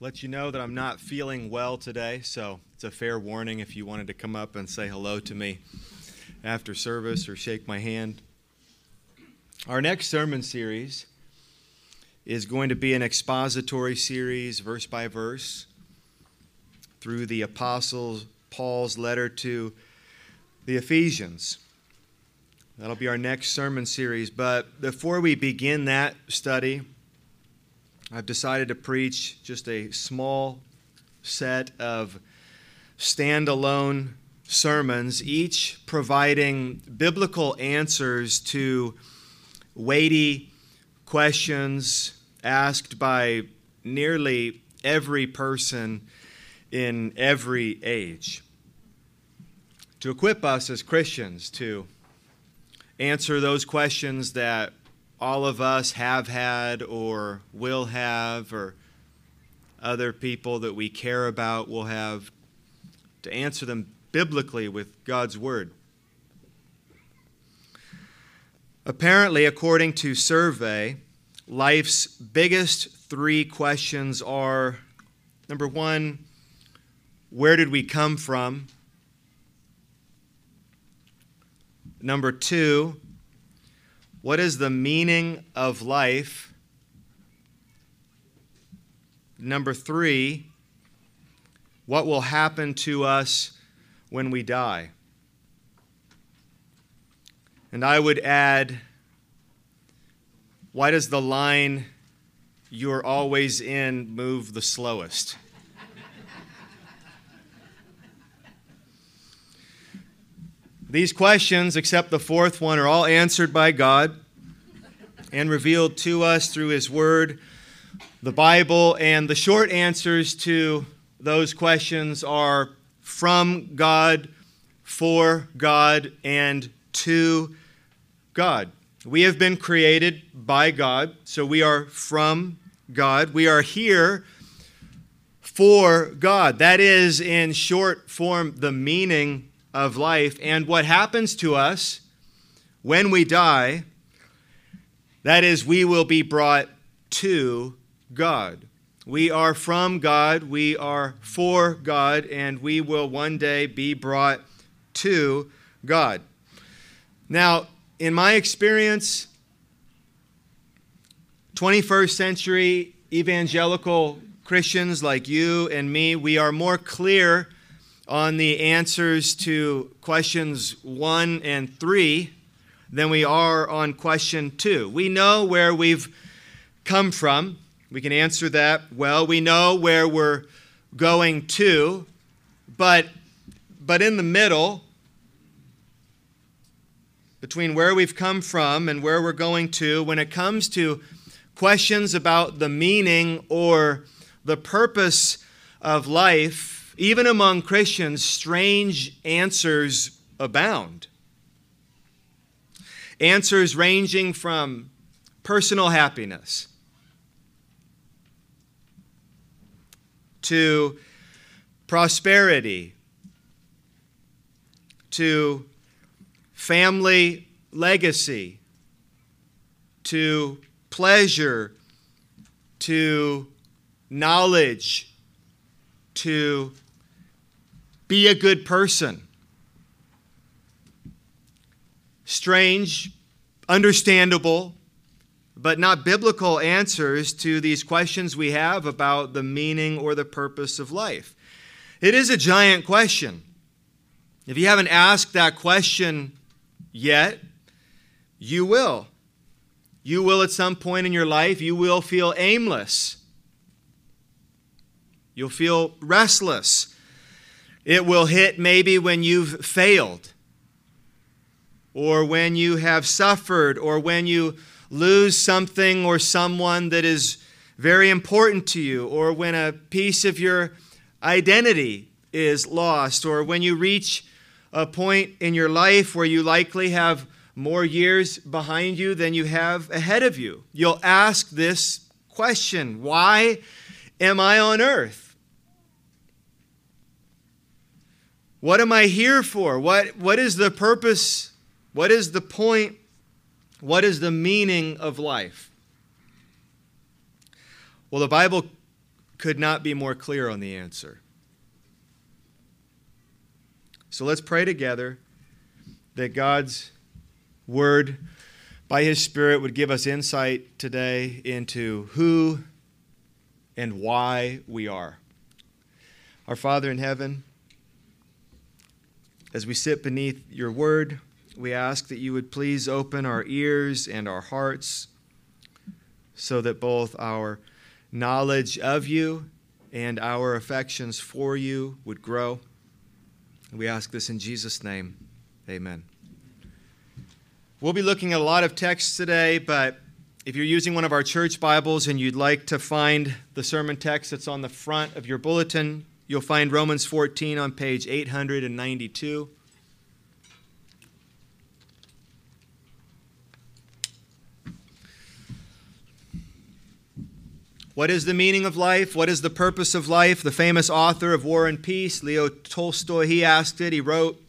let you know that I'm not feeling well today, so it's a fair warning if you wanted to come up and say hello to me after service or shake my hand. Our next sermon series is going to be an expository series, verse by verse, through the Apostle Paul's letter to the Ephesians. That'll be our next sermon series. But before we begin that study, I've decided to preach just a small set of standalone sermons, each providing biblical answers to weighty questions asked by nearly every person in every age. To equip us as Christians to answer those questions that all of us have had or will have, or other people that we care about will have, to answer them biblically with God's Word. Apparently, according to survey, life's biggest three questions are number one, where did we come from? Number two, what is the meaning of life? Number three, what will happen to us when we die? And I would add, why does the line, you're always in, move the slowest? These questions, except the fourth one, are all answered by God and revealed to us through His Word, the Bible, and the short answers to those questions are from God, for God, and to God. We have been created by God, so we are from God. We are here for God. That is, in short form, the meaning of life and what happens to us when we die. That is, we will be brought to God. We are from God, we are for God, and we will one day be brought to God. Now, in my experience, 21st century evangelical Christians like you and me, we are more clear on the answers to questions one and three than we are on question two. We know where we've come from. We can answer that well. We know where we're going to, but, but in the middle, between where we've come from and where we're going to, when it comes to questions about the meaning or the purpose of life, even among Christians, strange answers abound. Answers ranging from personal happiness to prosperity to family legacy to pleasure to knowledge to be a good person. Strange, understandable, but not biblical answers to these questions we have about the meaning or the purpose of life. It is a giant question. If you haven't asked that question yet, you will. You will at some point in your life, you will feel aimless. You'll feel restless. It will hit maybe when you've failed, or when you have suffered, or when you lose something or someone that is very important to you, or when a piece of your identity is lost, or when you reach a point in your life where you likely have more years behind you than you have ahead of you. You'll ask this question Why am I on earth? What am I here for? What, what is the purpose? What is the point? What is the meaning of life? Well, the Bible could not be more clear on the answer. So let's pray together that God's word by his spirit would give us insight today into who and why we are. Our Father in heaven, as we sit beneath your word, we ask that you would please open our ears and our hearts so that both our knowledge of you and our affections for you would grow. We ask this in Jesus' name. Amen. We'll be looking at a lot of texts today, but if you're using one of our church Bibles and you'd like to find the sermon text that's on the front of your bulletin, you'll find Romans 14 on page 892. What is the meaning of life? What is the purpose of life? The famous author of War and Peace, Leo Tolstoy, he asked it. He wrote,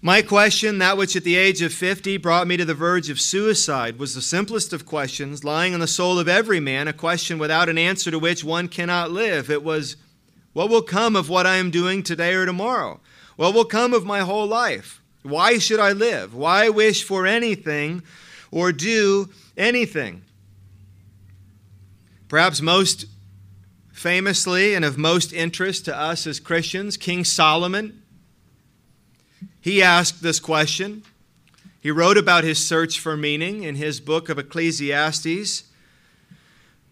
My question, that which at the age of 50 brought me to the verge of suicide, was the simplest of questions, lying in the soul of every man, a question without an answer to which one cannot live. It was, What will come of what I am doing today or tomorrow? What will come of my whole life? Why should I live? Why wish for anything or do anything? Perhaps most famously and of most interest to us as Christians, King Solomon. He asked this question. He wrote about his search for meaning in his book of Ecclesiastes.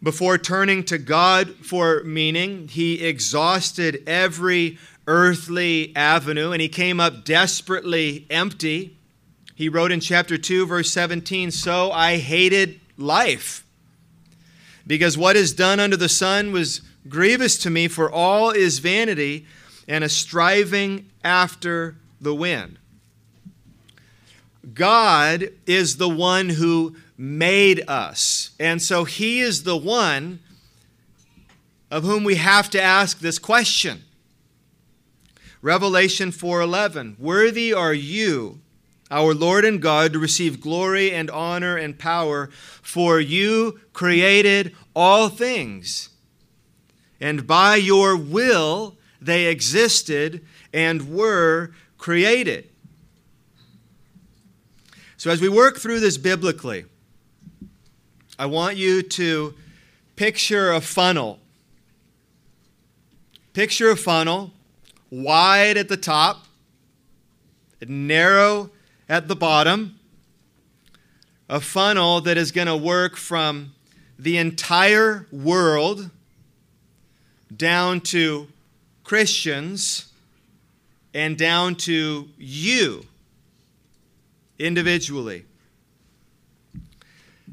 Before turning to God for meaning, he exhausted every earthly avenue and he came up desperately empty. He wrote in chapter 2, verse 17 So I hated life because what is done under the sun was grievous to me, for all is vanity and a striving after the wind. God is the one who made us. And so he is the one of whom we have to ask this question. Revelation 4:11 Worthy are you our Lord and God, to receive glory and honor and power, for you created all things. And by your will they existed and were created. So, as we work through this biblically, I want you to picture a funnel. Picture a funnel, wide at the top, narrow at the bottom a funnel that is going to work from the entire world down to Christians and down to you individually.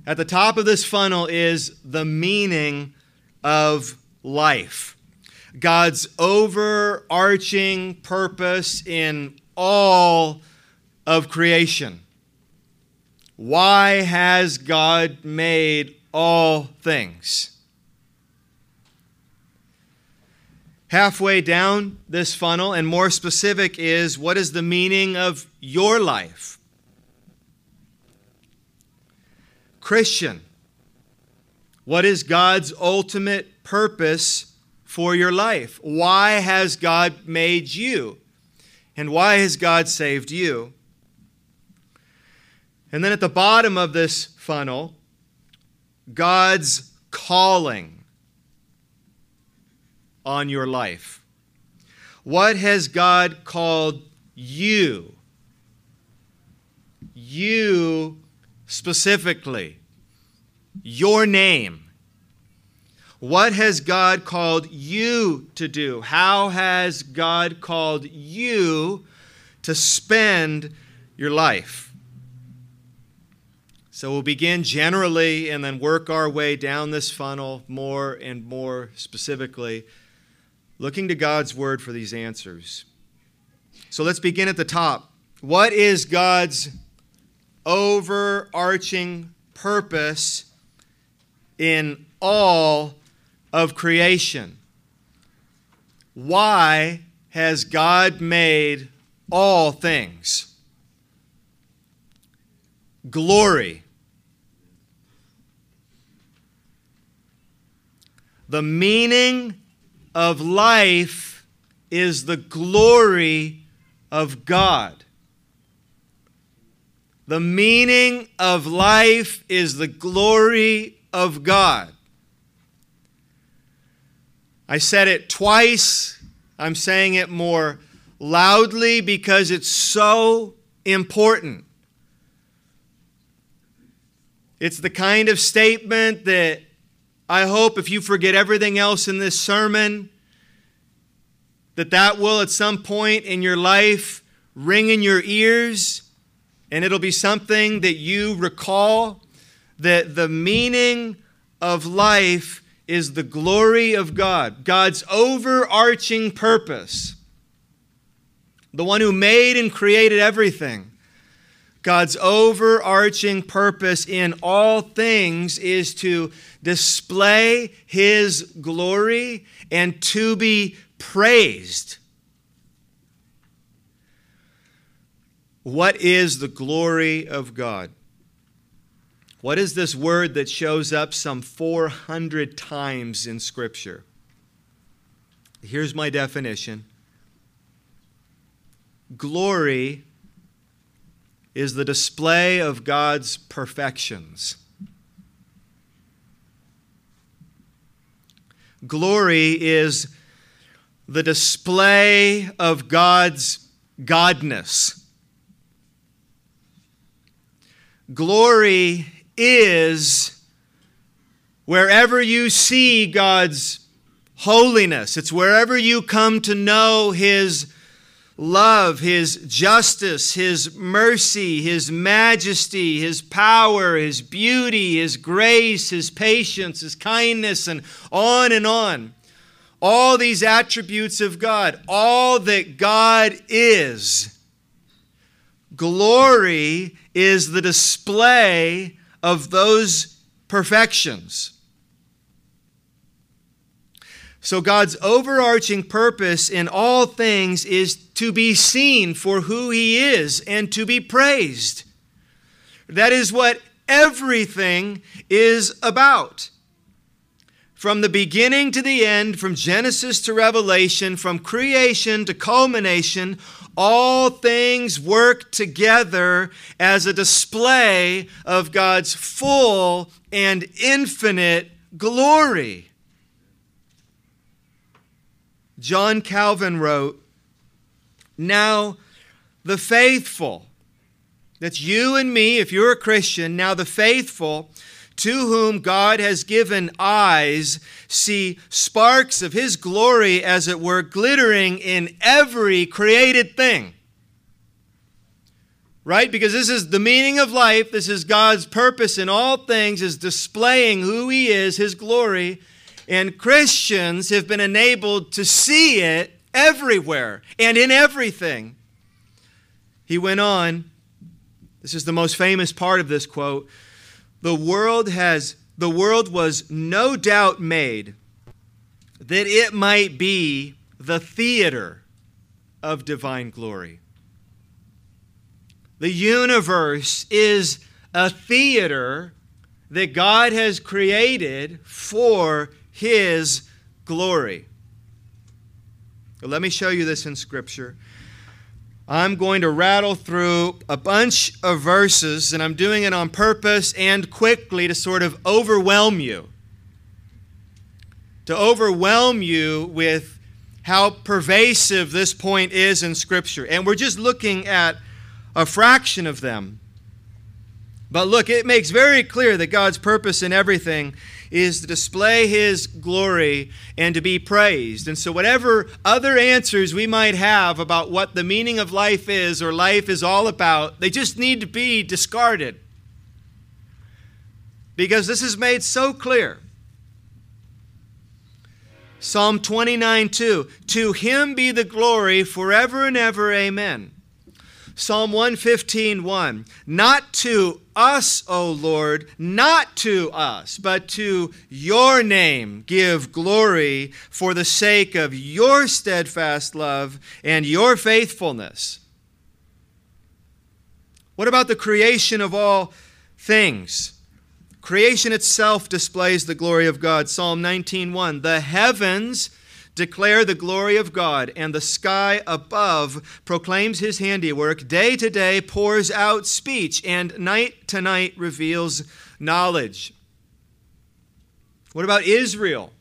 At the top of this funnel is the meaning of life. God's overarching purpose in all of creation. Why has God made all things? Halfway down this funnel, and more specific, is what is the meaning of your life? Christian, what is God's ultimate purpose for your life? Why has God made you? And why has God saved you? And then at the bottom of this funnel, God's calling on your life. What has God called you? You specifically. Your name. What has God called you to do? How has God called you to spend your life? So we'll begin generally and then work our way down this funnel more and more specifically, looking to God's word for these answers. So let's begin at the top. What is God's overarching purpose in all of creation? Why has God made all things? Glory The meaning of life is the glory of God. The meaning of life is the glory of God. I said it twice. I'm saying it more loudly because it's so important. It's the kind of statement that I hope if you forget everything else in this sermon, that that will at some point in your life ring in your ears and it'll be something that you recall that the meaning of life is the glory of God, God's overarching purpose, the one who made and created everything. God's overarching purpose in all things is to display his glory and to be praised. What is the glory of God? What is this word that shows up some 400 times in Scripture? Here's my definition glory is the display of God's perfections. Glory is the display of God's godness. Glory is wherever you see God's holiness, it's wherever you come to know His love, His justice, His mercy, His majesty, His power, His beauty, His grace, His patience, His kindness, and on and on. All these attributes of God, all that God is. Glory is the display of those perfections. So, God's overarching purpose in all things is to be seen for who He is and to be praised. That is what everything is about. From the beginning to the end, from Genesis to Revelation, from creation to culmination, all things work together as a display of God's full and infinite glory. John Calvin wrote, Now the faithful, that's you and me if you're a Christian, now the faithful to whom God has given eyes, see sparks of His glory, as it were, glittering in every created thing. Right? Because this is the meaning of life. This is God's purpose in all things, is displaying who He is, His glory. And Christians have been enabled to see it everywhere and in everything. He went on, this is the most famous part of this quote the world has the world was no doubt made that it might be the theater of divine glory. The universe is a theater that God has created for his glory. Let me show you this in Scripture. I'm going to rattle through a bunch of verses, and I'm doing it on purpose and quickly to sort of overwhelm you. To overwhelm you with how pervasive this point is in Scripture. And we're just looking at a fraction of them. But look, it makes very clear that God's purpose in everything is to display His glory and to be praised. And so, whatever other answers we might have about what the meaning of life is or life is all about, they just need to be discarded. Because this is made so clear. Psalm 29 2 To Him be the glory forever and ever. Amen. Psalm 115 1 Not to us, O Lord, not to us, but to your name give glory for the sake of your steadfast love and your faithfulness. What about the creation of all things? Creation itself displays the glory of God. Psalm 19:1. The heavens declare the glory of God, and the sky above proclaims his handiwork. Day to day pours out speech, and night to night reveals knowledge. What about Israel?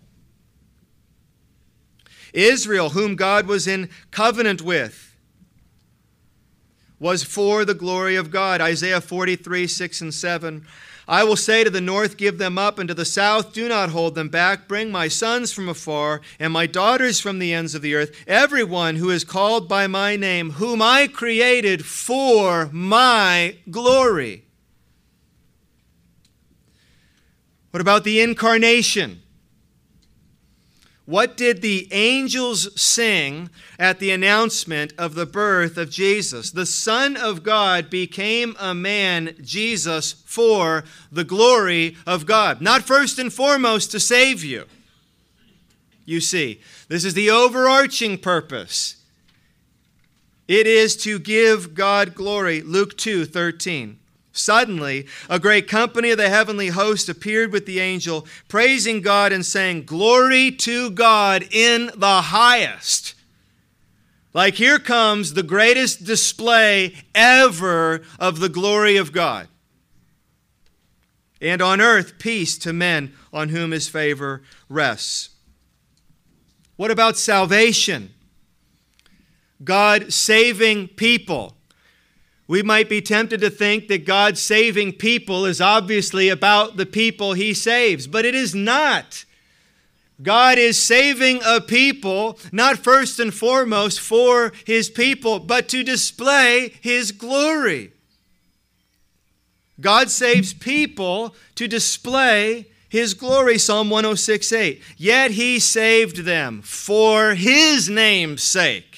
Israel, whom God was in covenant with, was for the glory of God. Isaiah 43, 6 and 7. I will say to the north, Give them up, and to the south, Do not hold them back. Bring my sons from afar, and my daughters from the ends of the earth, everyone who is called by my name, whom I created for my glory. What about the incarnation? What did the angels sing at the announcement of the birth of Jesus? The Son of God became a man, Jesus, for the glory of God. Not first and foremost to save you. You see, this is the overarching purpose. It is to give God glory. Luke 2 13. Suddenly, a great company of the heavenly host appeared with the angel, praising God and saying, Glory to God in the highest. Like, here comes the greatest display ever of the glory of God. And on earth, peace to men on whom his favor rests. What about salvation? God saving people. We might be tempted to think that God saving people is obviously about the people he saves, but it is not. God is saving a people, not first and foremost for his people, but to display his glory. God saves people to display his glory. Psalm 106 8. Yet he saved them for his name's sake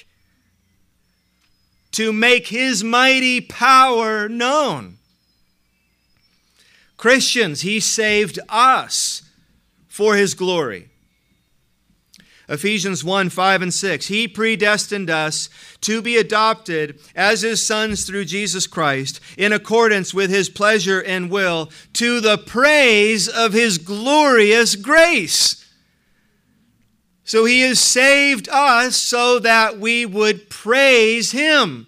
to make his mighty power known. Christians, he saved us for his glory. Ephesians 1 5 and 6. He predestined us to be adopted as his sons through Jesus Christ in accordance with his pleasure and will to the praise of his glorious grace. So he has saved us so that we would praise him.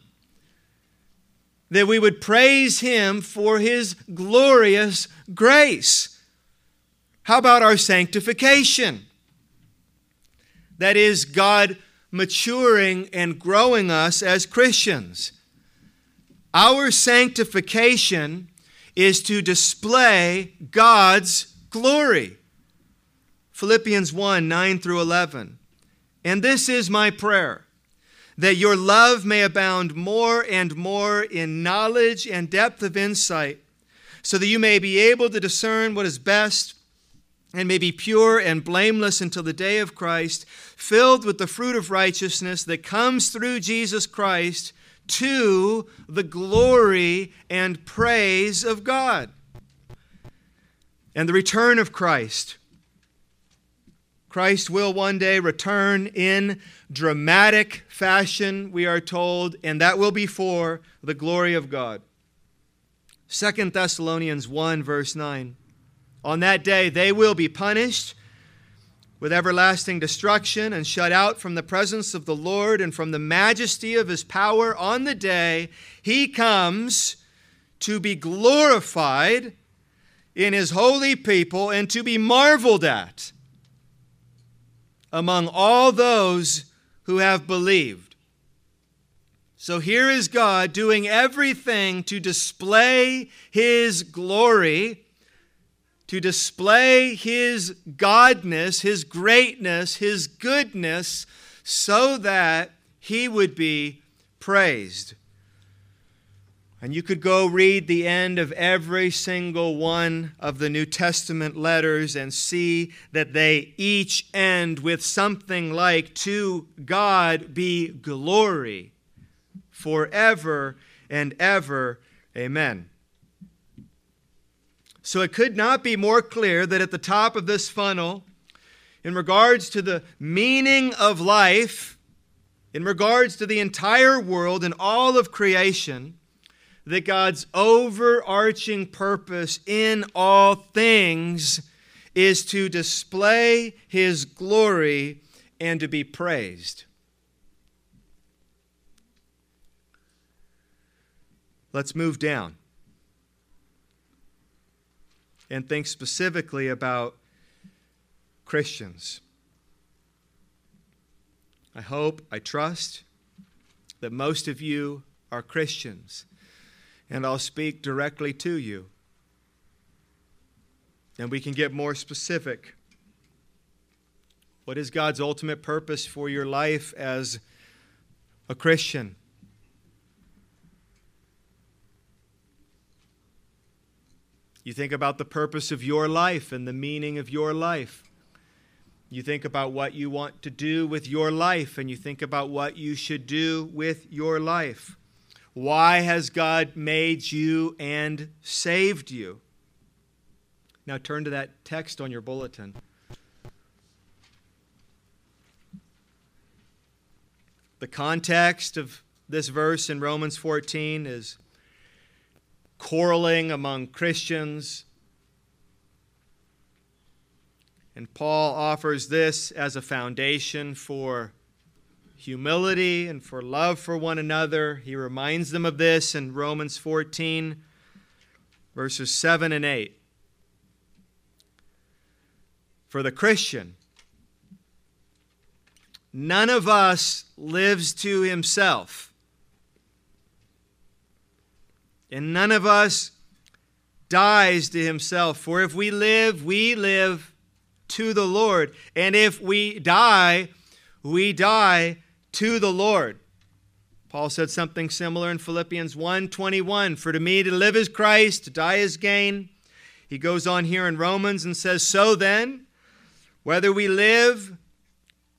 That we would praise him for his glorious grace. How about our sanctification? That is, God maturing and growing us as Christians. Our sanctification is to display God's glory. Philippians 1 9 through 11. And this is my prayer that your love may abound more and more in knowledge and depth of insight, so that you may be able to discern what is best and may be pure and blameless until the day of Christ, filled with the fruit of righteousness that comes through Jesus Christ to the glory and praise of God. And the return of Christ Christ will one day return in dramatic fashion, we are told, and that will be for the glory of God. 2 Thessalonians 1, verse 9. On that day they will be punished with everlasting destruction and shut out from the presence of the Lord and from the majesty of his power on the day he comes to be glorified in his holy people and to be marveled at among all those who have believed. So here is God doing everything to display his glory, to display his godness, his greatness, his goodness, so that he would be praised. And you could go read the end of every single one of the New Testament letters and see that they each end with something like, To God be glory forever and ever. Amen. So it could not be more clear that at the top of this funnel, in regards to the meaning of life, in regards to the entire world and all of creation, that God's overarching purpose in all things is to display his glory and to be praised. Let's move down and think specifically about Christians. I hope, I trust that most of you are Christians, and I'll speak directly to you. And we can get more specific. What is God's ultimate purpose for your life as a Christian? You think about the purpose of your life and the meaning of your life. You think about what you want to do with your life, and you think about what you should do with your life. Why has God made you and saved you? Now turn to that text on your bulletin. The context of this verse in Romans 14 is quarreling among Christians. And Paul offers this as a foundation for humility and for love for one another. He reminds them of this in Romans 14, verses 7 and 8. For the Christian, none of us lives to himself, and none of us dies to himself. For if we live, we live to the Lord, and if we die, we die to the Lord. Paul said something similar in Philippians 1:21, for to me to live is Christ, to die is gain. He goes on here in Romans and says, "So then, whether we live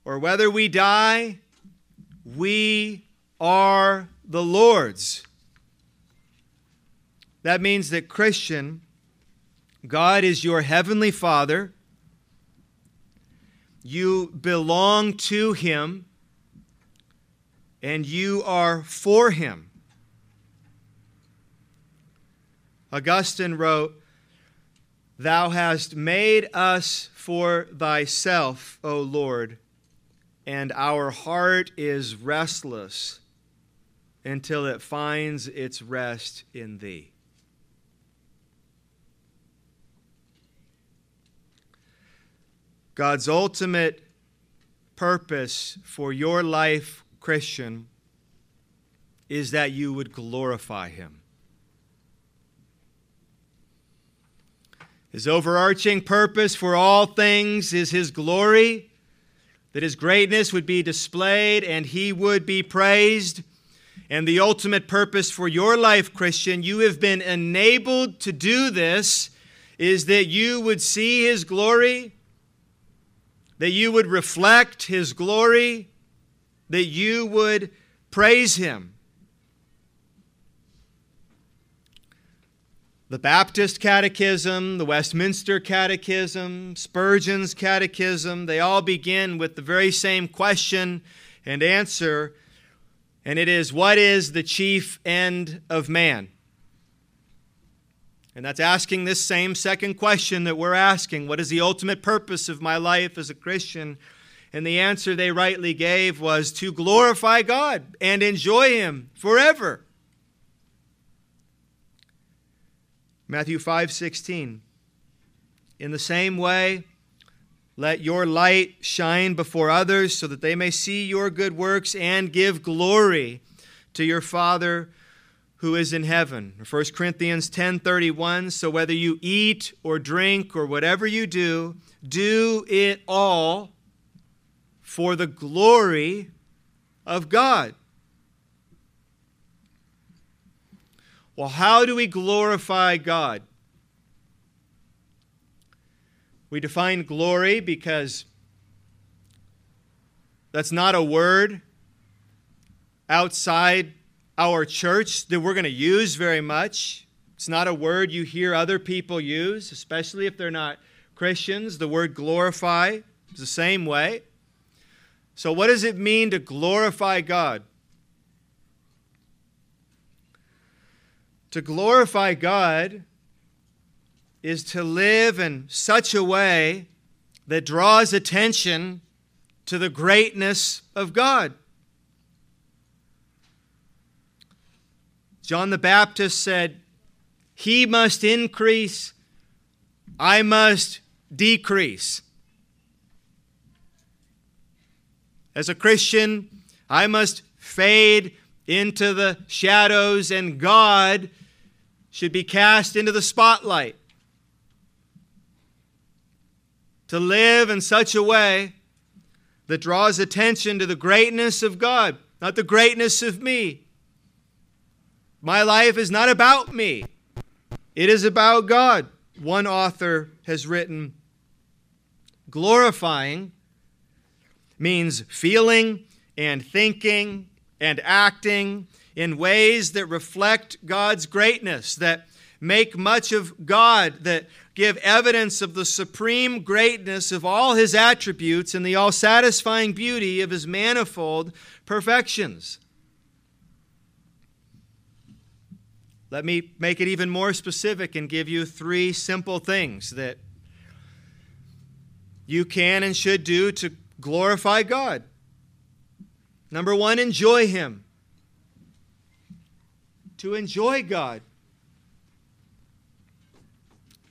or whether we die, we are the Lord's. That means that, Christian, God is your heavenly Father. You belong to Him, and you are for Him. Augustine wrote, Thou hast made us for thyself, O Lord, and our heart is restless until it finds its rest in thee. God's ultimate purpose for your life, Christian, is that you would glorify Him. His overarching purpose for all things is His glory, that His greatness would be displayed and He would be praised. And the ultimate purpose for your life, Christian, you have been enabled to do this, is that you would see His glory, that you would reflect His glory, that you would praise Him. The Baptist Catechism, the Westminster Catechism, Spurgeon's Catechism, they all begin with the very same question and answer, and it is What is the chief end of man? And that's asking this same second question that we're asking What is the ultimate purpose of my life as a Christian? And the answer they rightly gave was to glorify God and enjoy Him forever. Matthew 5:16 In the same way let your light shine before others so that they may see your good works and give glory to your Father who is in heaven. 1 Corinthians 10:31 So whether you eat or drink or whatever you do, do it all for the glory of God. Well, how do we glorify God? We define glory because that's not a word outside our church that we're going to use very much. It's not a word you hear other people use, especially if they're not Christians. The word glorify is the same way. So, what does it mean to glorify God? To glorify God is to live in such a way that draws attention to the greatness of God. John the Baptist said, He must increase, I must decrease. As a Christian, I must fade into the shadows, and God should be cast into the spotlight. To live in such a way that draws attention to the greatness of God, not the greatness of me. My life is not about me, it is about God. One author has written glorifying means feeling and thinking and acting in ways that reflect God's greatness, that make much of God, that give evidence of the supreme greatness of all his attributes and the all satisfying beauty of his manifold perfections. Let me make it even more specific and give you three simple things that you can and should do to glorify God. Number one, enjoy Him. To enjoy God.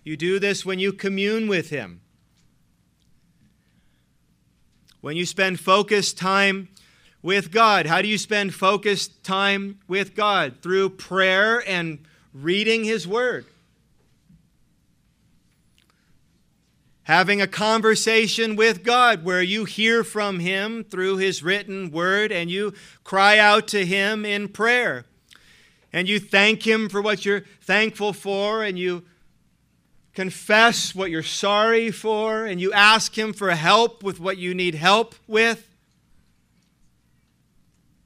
You do this when you commune with Him. When you spend focused time with God. How do you spend focused time with God? Through prayer and reading His Word. Having a conversation with God where you hear from Him through His written Word and you cry out to Him in prayer. And you thank Him for what you're thankful for and you confess what you're sorry for and you ask Him for help with what you need help with.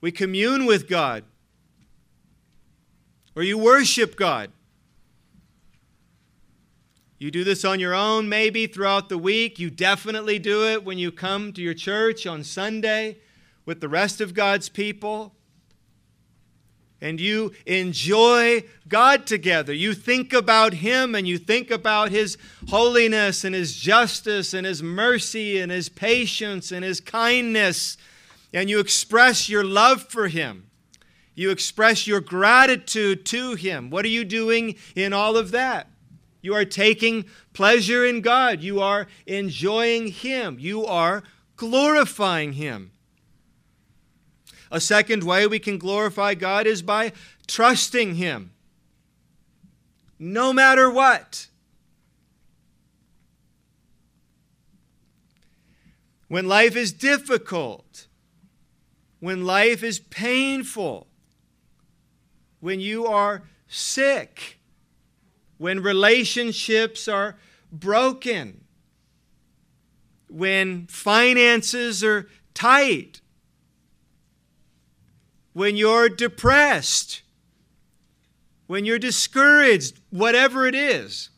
We commune with God. Or you worship God. You do this on your own, maybe throughout the week. You definitely do it when you come to your church on Sunday with the rest of God's people. And you enjoy God together. You think about Him and you think about His holiness and His justice and His mercy and His patience and His kindness and you express your love for Him. You express your gratitude to Him. What are you doing in all of that? You are taking pleasure in God. You are enjoying Him. You are glorifying Him. A second way we can glorify God is by trusting Him. No matter what. When life is difficult, when life is painful, when you are sick, when relationships are broken, when finances are tight, when you're depressed, when you're discouraged, whatever it is,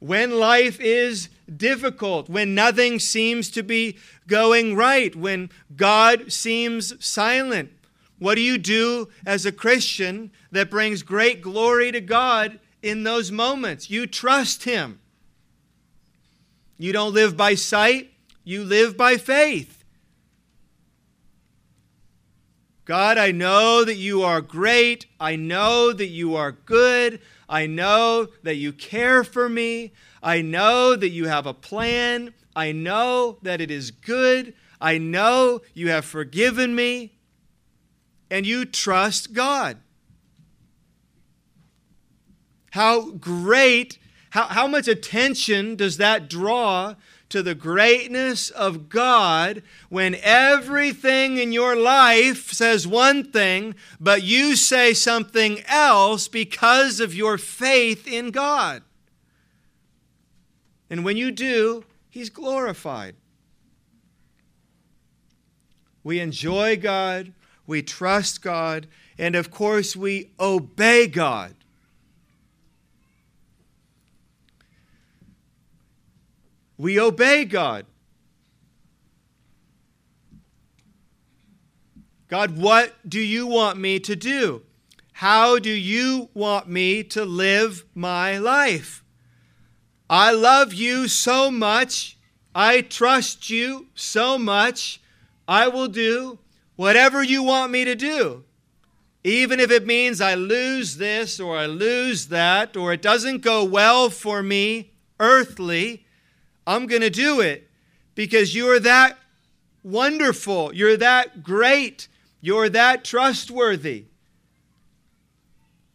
when life is difficult, when nothing seems to be going right, when God seems silent. What do you do as a Christian that brings great glory to God in those moments? You trust Him. You don't live by sight, you live by faith. God, I know that you are great. I know that you are good. I know that you care for me. I know that you have a plan. I know that it is good. I know you have forgiven me. And you trust God. How great, how, how much attention does that draw to the greatness of God when everything in your life says one thing, but you say something else because of your faith in God? And when you do, He's glorified. We enjoy God, we trust God, and of course, we obey God. We obey God. God, what do you want me to do? How do you want me to live my life? I love you so much. I trust you so much. I will do whatever you want me to do. Even if it means I lose this or I lose that or it doesn't go well for me earthly, I'm going to do it because you're that wonderful. You're that great. You're that trustworthy.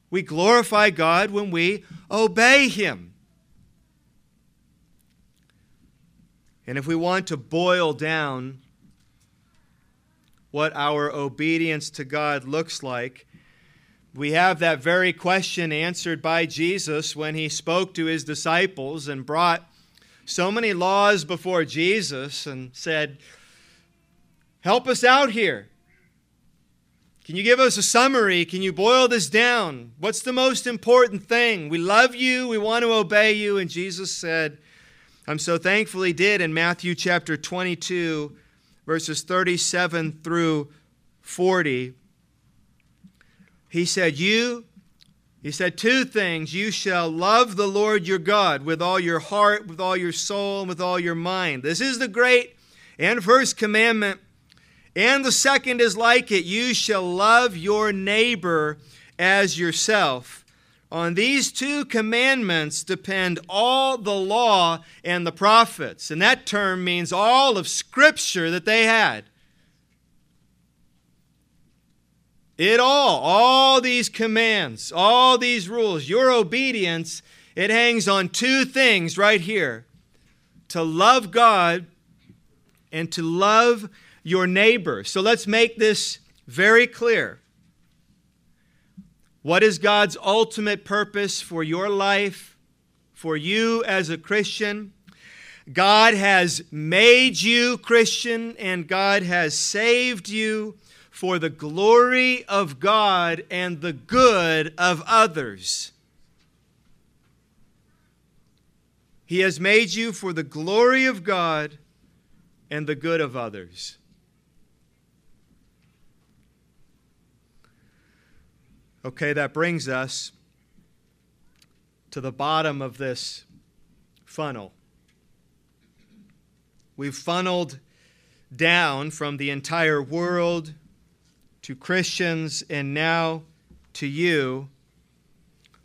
We glorify God when we obey Him. And if we want to boil down what our obedience to God looks like, we have that very question answered by Jesus when he spoke to his disciples and brought so many laws before Jesus and said, Help us out here. Can you give us a summary? Can you boil this down? What's the most important thing? We love you, we want to obey you. And Jesus said, I'm so thankful he did in Matthew chapter 22 verses 37 through 40, he said, You, he said two things. You shall love the Lord your God with all your heart, with all your soul, and with all your mind. This is the great and first commandment. And the second is like it you shall love your neighbor as yourself. On these two commandments depend all the law and the prophets. And that term means all of Scripture that they had. It all, all these commands, all these rules, your obedience, it hangs on two things right here to love God and to love your neighbor. So let's make this very clear. What is God's ultimate purpose for your life, for you as a Christian? God has made you Christian and God has saved you for the glory of God and the good of others. He has made you for the glory of God and the good of others. Okay, that brings us to the bottom of this funnel. We've funneled down from the entire world to Christians and now to you.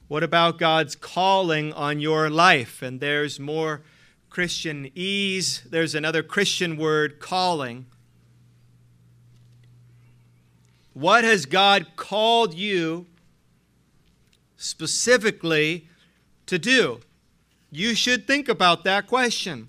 What about God's calling on your life? And there's more Christianese. There's another Christian word, calling. What has God called you specifically to do? You should think about that question.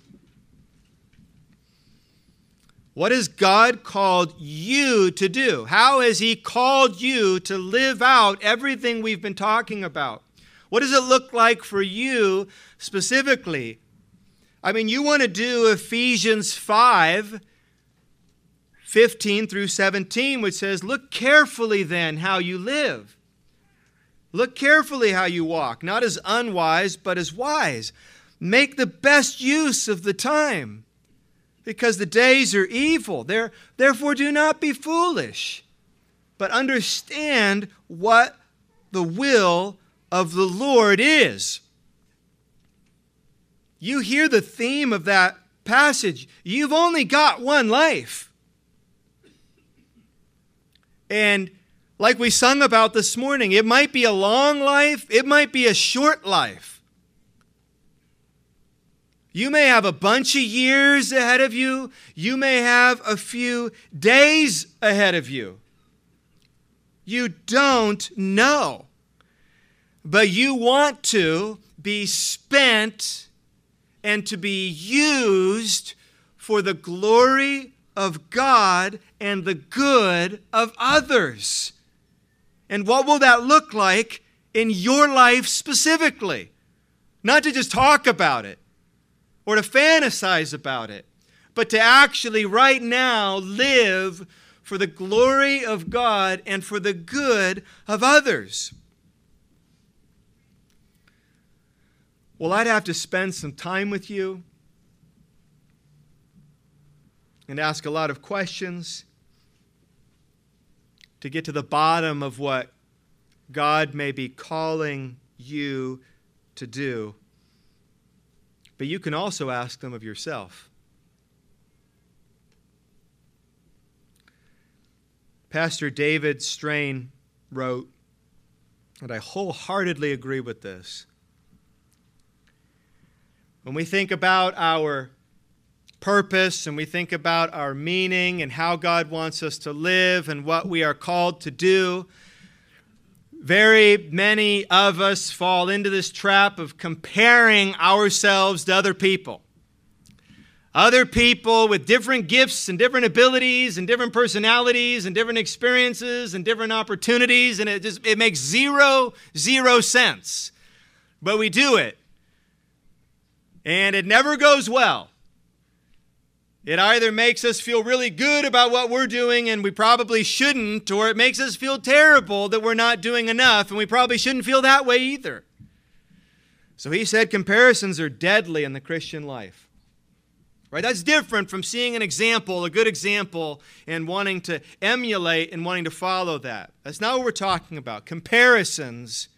What has God called you to do? How has He called you to live out everything we've been talking about? What does it look like for you specifically? I mean, you want to do Ephesians 5 15 through 17, which says, Look carefully then how you live. Look carefully how you walk, not as unwise, but as wise. Make the best use of the time, because the days are evil. Therefore, do not be foolish, but understand what the will of the Lord is. You hear the theme of that passage. You've only got one life. And like we sung about this morning, it might be a long life, it might be a short life. You may have a bunch of years ahead of you, you may have a few days ahead of you. You don't know. But you want to be spent and to be used for the glory of God and the good of others. And what will that look like in your life specifically? Not to just talk about it or to fantasize about it, but to actually right now live for the glory of God and for the good of others. Well, I'd have to spend some time with you and ask a lot of questions to get to the bottom of what God may be calling you to do. But you can also ask them of yourself. Pastor David Strain wrote, and I wholeheartedly agree with this. When we think about our purpose and we think about our meaning and how God wants us to live and what we are called to do, very many of us fall into this trap of comparing ourselves to other people. Other people with different gifts and different abilities and different personalities and different experiences and different opportunities, and it just it makes zero, zero sense. But we do it. And it never goes well. It either makes us feel really good about what we're doing and we probably shouldn't, or it makes us feel terrible that we're not doing enough and we probably shouldn't feel that way either. So he said comparisons are deadly in the Christian life. Right? That's different from seeing an example, a good example, and wanting to emulate and wanting to follow that. That's not what we're talking about. Comparisons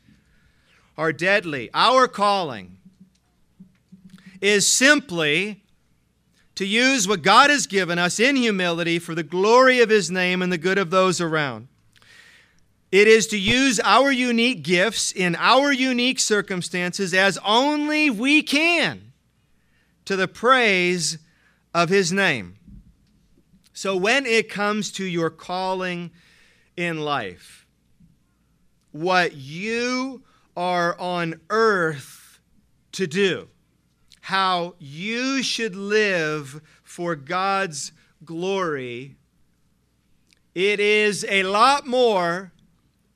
are deadly. Our calling is simply to use what God has given us in humility for the glory of His name and the good of those around. It is to use our unique gifts in our unique circumstances as only we can to the praise of His name. So, when it comes to your calling in life, what you are on earth to do, how you should live for God's glory, it is a lot more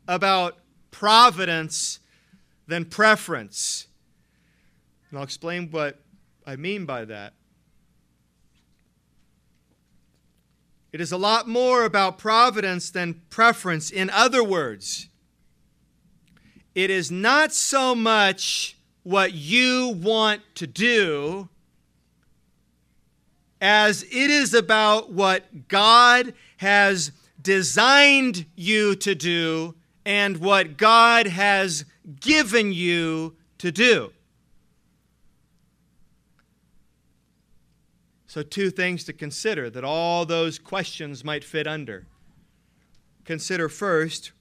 about providence than preference. And I'll explain what I mean by that. It is a lot more about providence than preference. In other words, it is not so much what you want to do as it is about what God has designed you to do and what God has given you to do. So, two things to consider that all those questions might fit under. Consider first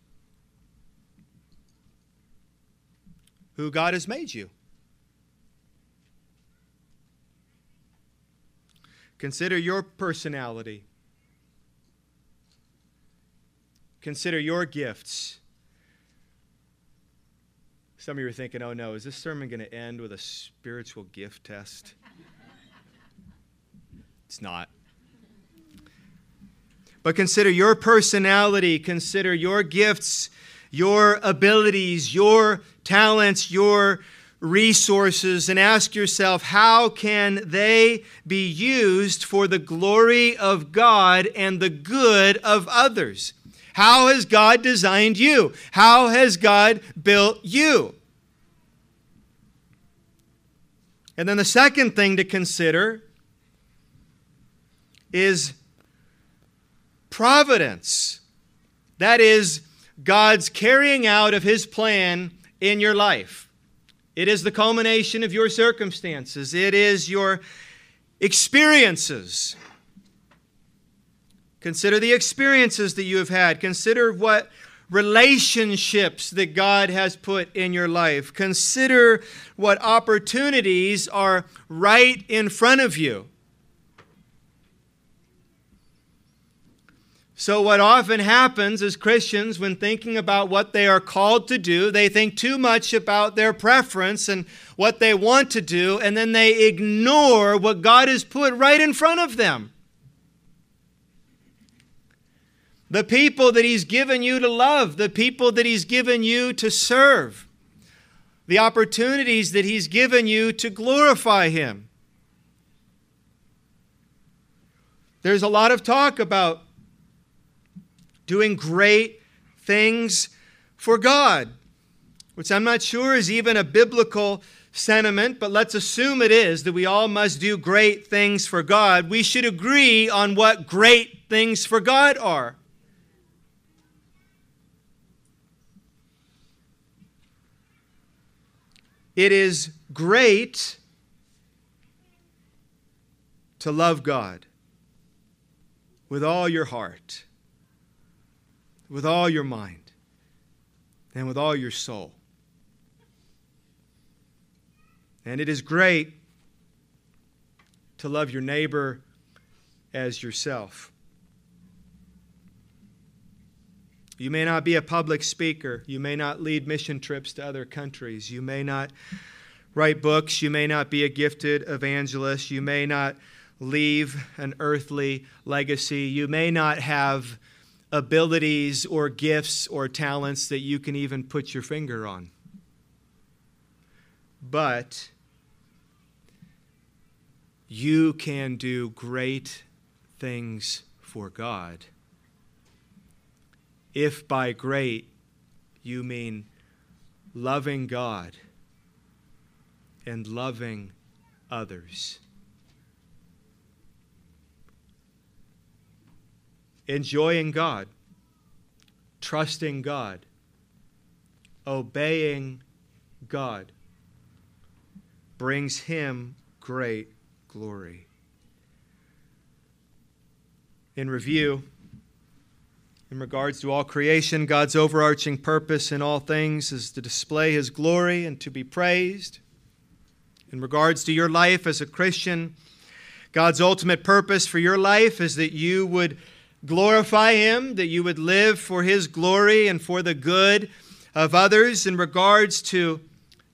who God has made you. Consider your personality. Consider your gifts. Some of you are thinking, oh no, is this sermon going to end with a spiritual gift test? it's not. But consider your personality, consider your gifts, your abilities, your talents, your resources, and ask yourself how can they be used for the glory of God and the good of others? How has God designed you? How has God built you? And then the second thing to consider is providence. That is, God's carrying out of his plan in your life. It is the culmination of your circumstances, it is your experiences. Consider the experiences that you have had. Consider what relationships that God has put in your life. Consider what opportunities are right in front of you. So, what often happens is Christians when thinking about what they are called to do, they think too much about their preference and what they want to do, and then they ignore what God has put right in front of them. The people that He's given you to love, the people that He's given you to serve, the opportunities that He's given you to glorify Him. There's a lot of talk about doing great things for God, which I'm not sure is even a biblical sentiment, but let's assume it is that we all must do great things for God. We should agree on what great things for God are. It is great to love God with all your heart, with all your mind, and with all your soul. And it is great to love your neighbor as yourself. You may not be a public speaker. You may not lead mission trips to other countries. You may not write books. You may not be a gifted evangelist. You may not leave an earthly legacy. You may not have abilities or gifts or talents that you can even put your finger on. But you can do great things for God. If by great you mean loving God and loving others. Enjoying God, trusting God, obeying God brings Him great glory. In review, in regards to all creation, God's overarching purpose in all things is to display His glory and to be praised. In regards to your life as a Christian, God's ultimate purpose for your life is that you would glorify Him, that you would live for His glory and for the good of others. In regards to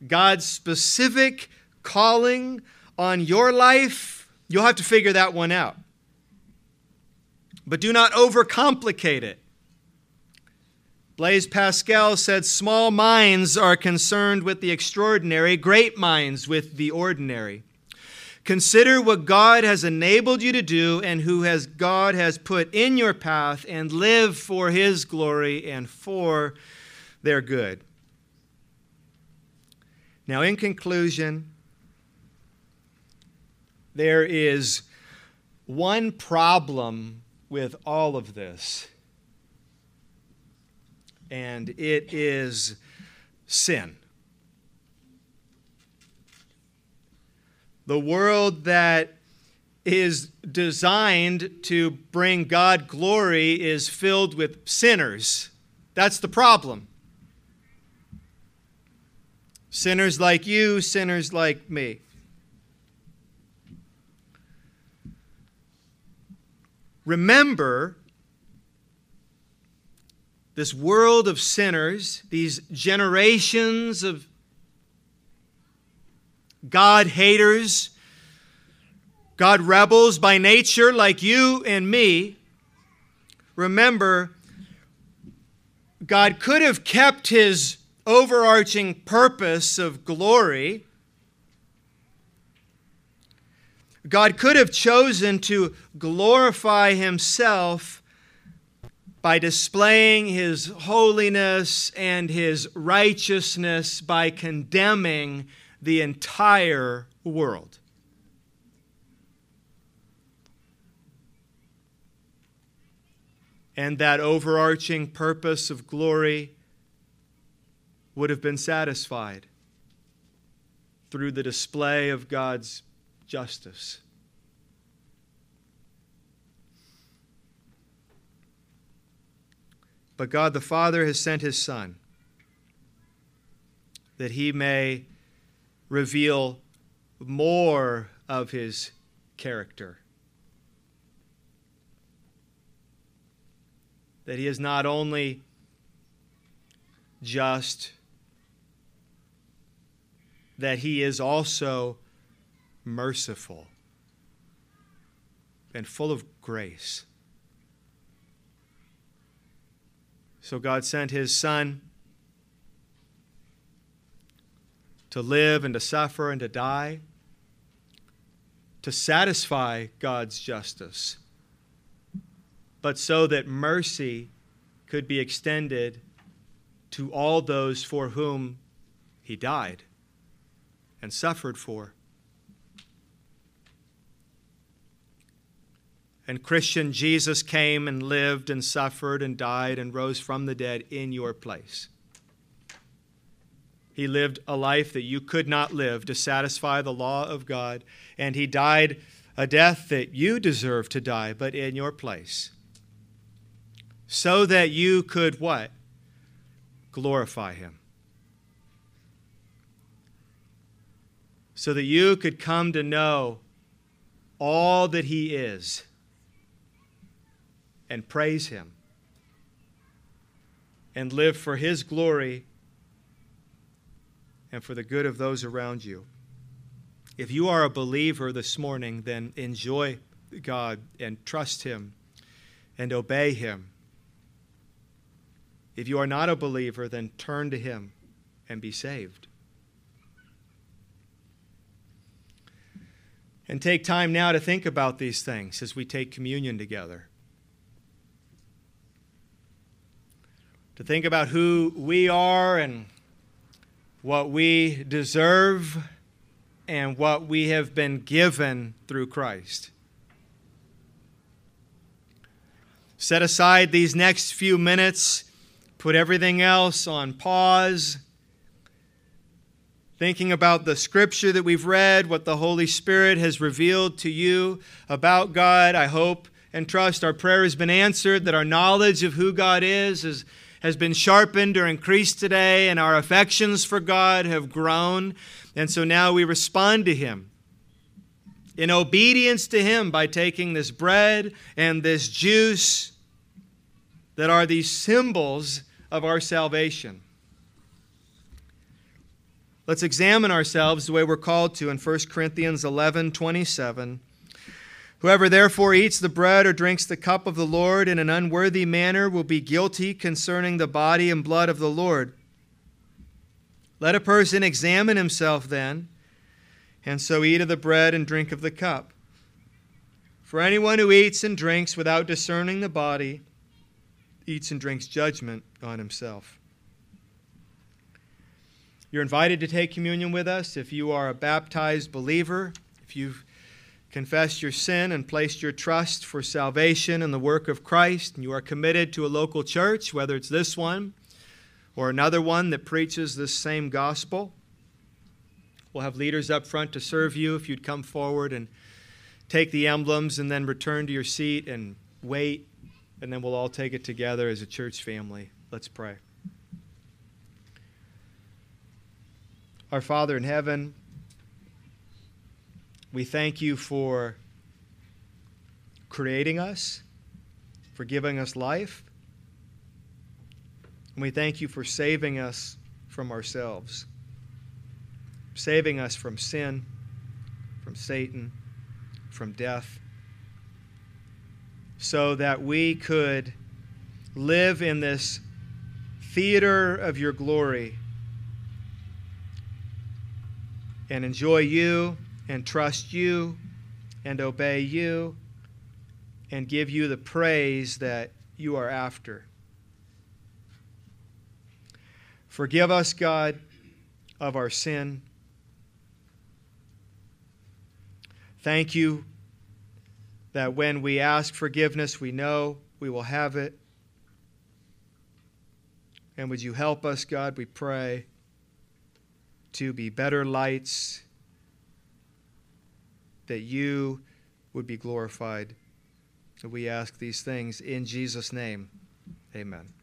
God's specific calling on your life, you'll have to figure that one out. But do not overcomplicate it. Blaise Pascal said, Small minds are concerned with the extraordinary, great minds with the ordinary. Consider what God has enabled you to do and who has God has put in your path and live for his glory and for their good. Now, in conclusion, there is one problem with all of this, and it is sin. The world that is designed to bring God glory is filled with sinners. That's the problem. Sinners like you, sinners like me. remember this world of sinners, these generations of God haters, God rebels by nature, like you and me. Remember, God could have kept his overarching purpose of glory God could have chosen to glorify himself by displaying his holiness and his righteousness by condemning the entire world. And that overarching purpose of glory would have been satisfied through the display of God's justice. But God the Father has sent his Son that he may reveal more of his character. That he is not only just, that he is also merciful, and full of grace. So God sent his Son to live and to suffer and to die, to satisfy God's justice, but so that mercy could be extended to all those for whom he died and suffered for. And Christian, Jesus came and lived and suffered and died and rose from the dead in your place. He lived a life that you could not live to satisfy the law of God, and he died a death that you deserve to die, but in your place. So that you could what? Glorify him. So that you could come to know all that he is and praise him and live for his glory and for the good of those around you. If you are a believer this morning, then enjoy God and trust him and obey him. If you are not a believer, then turn to him and be saved. And take time now to think about these things as we take communion together. To think about who we are and what we deserve and what we have been given through Christ. Set aside these next few minutes, put everything else on pause thinking about the scripture that we've read, what the Holy Spirit has revealed to you about God. I hope and trust our prayer has been answered, that our knowledge of who God is, is has been sharpened or increased today, and our affections for God have grown. And so now we respond to Him in obedience to Him by taking this bread and this juice that are these symbols of our salvation. Let's examine ourselves the way we're called to in 1 Corinthians 11 27. Whoever therefore eats the bread or drinks the cup of the Lord in an unworthy manner will be guilty concerning the body and blood of the Lord. Let a person examine himself then, and so eat of the bread and drink of the cup. For anyone who eats and drinks without discerning the body eats and drinks judgment on himself. You're invited to take communion with us if you are a baptized believer, if you've confessed your sin and placed your trust for salvation in the work of Christ, and you are committed to a local church, whether it's this one or another one that preaches this same gospel. We'll have leaders up front to serve you if you'd come forward and take the emblems and then return to your seat and wait, and then we'll all take it together as a church family. Let's pray. Our Father in heaven, we thank you for creating us, for giving us life, and we thank you for saving us from ourselves, saving us from sin, from Satan, from death, so that we could live in this theater of your glory and enjoy you and trust you and obey you and give you the praise that you are after. Forgive us, God, of our sin. Thank you that when we ask forgiveness, we know we will have it. And would you help us, God, we pray to be better lights, that you would be glorified. We ask these things in Jesus' name. Amen.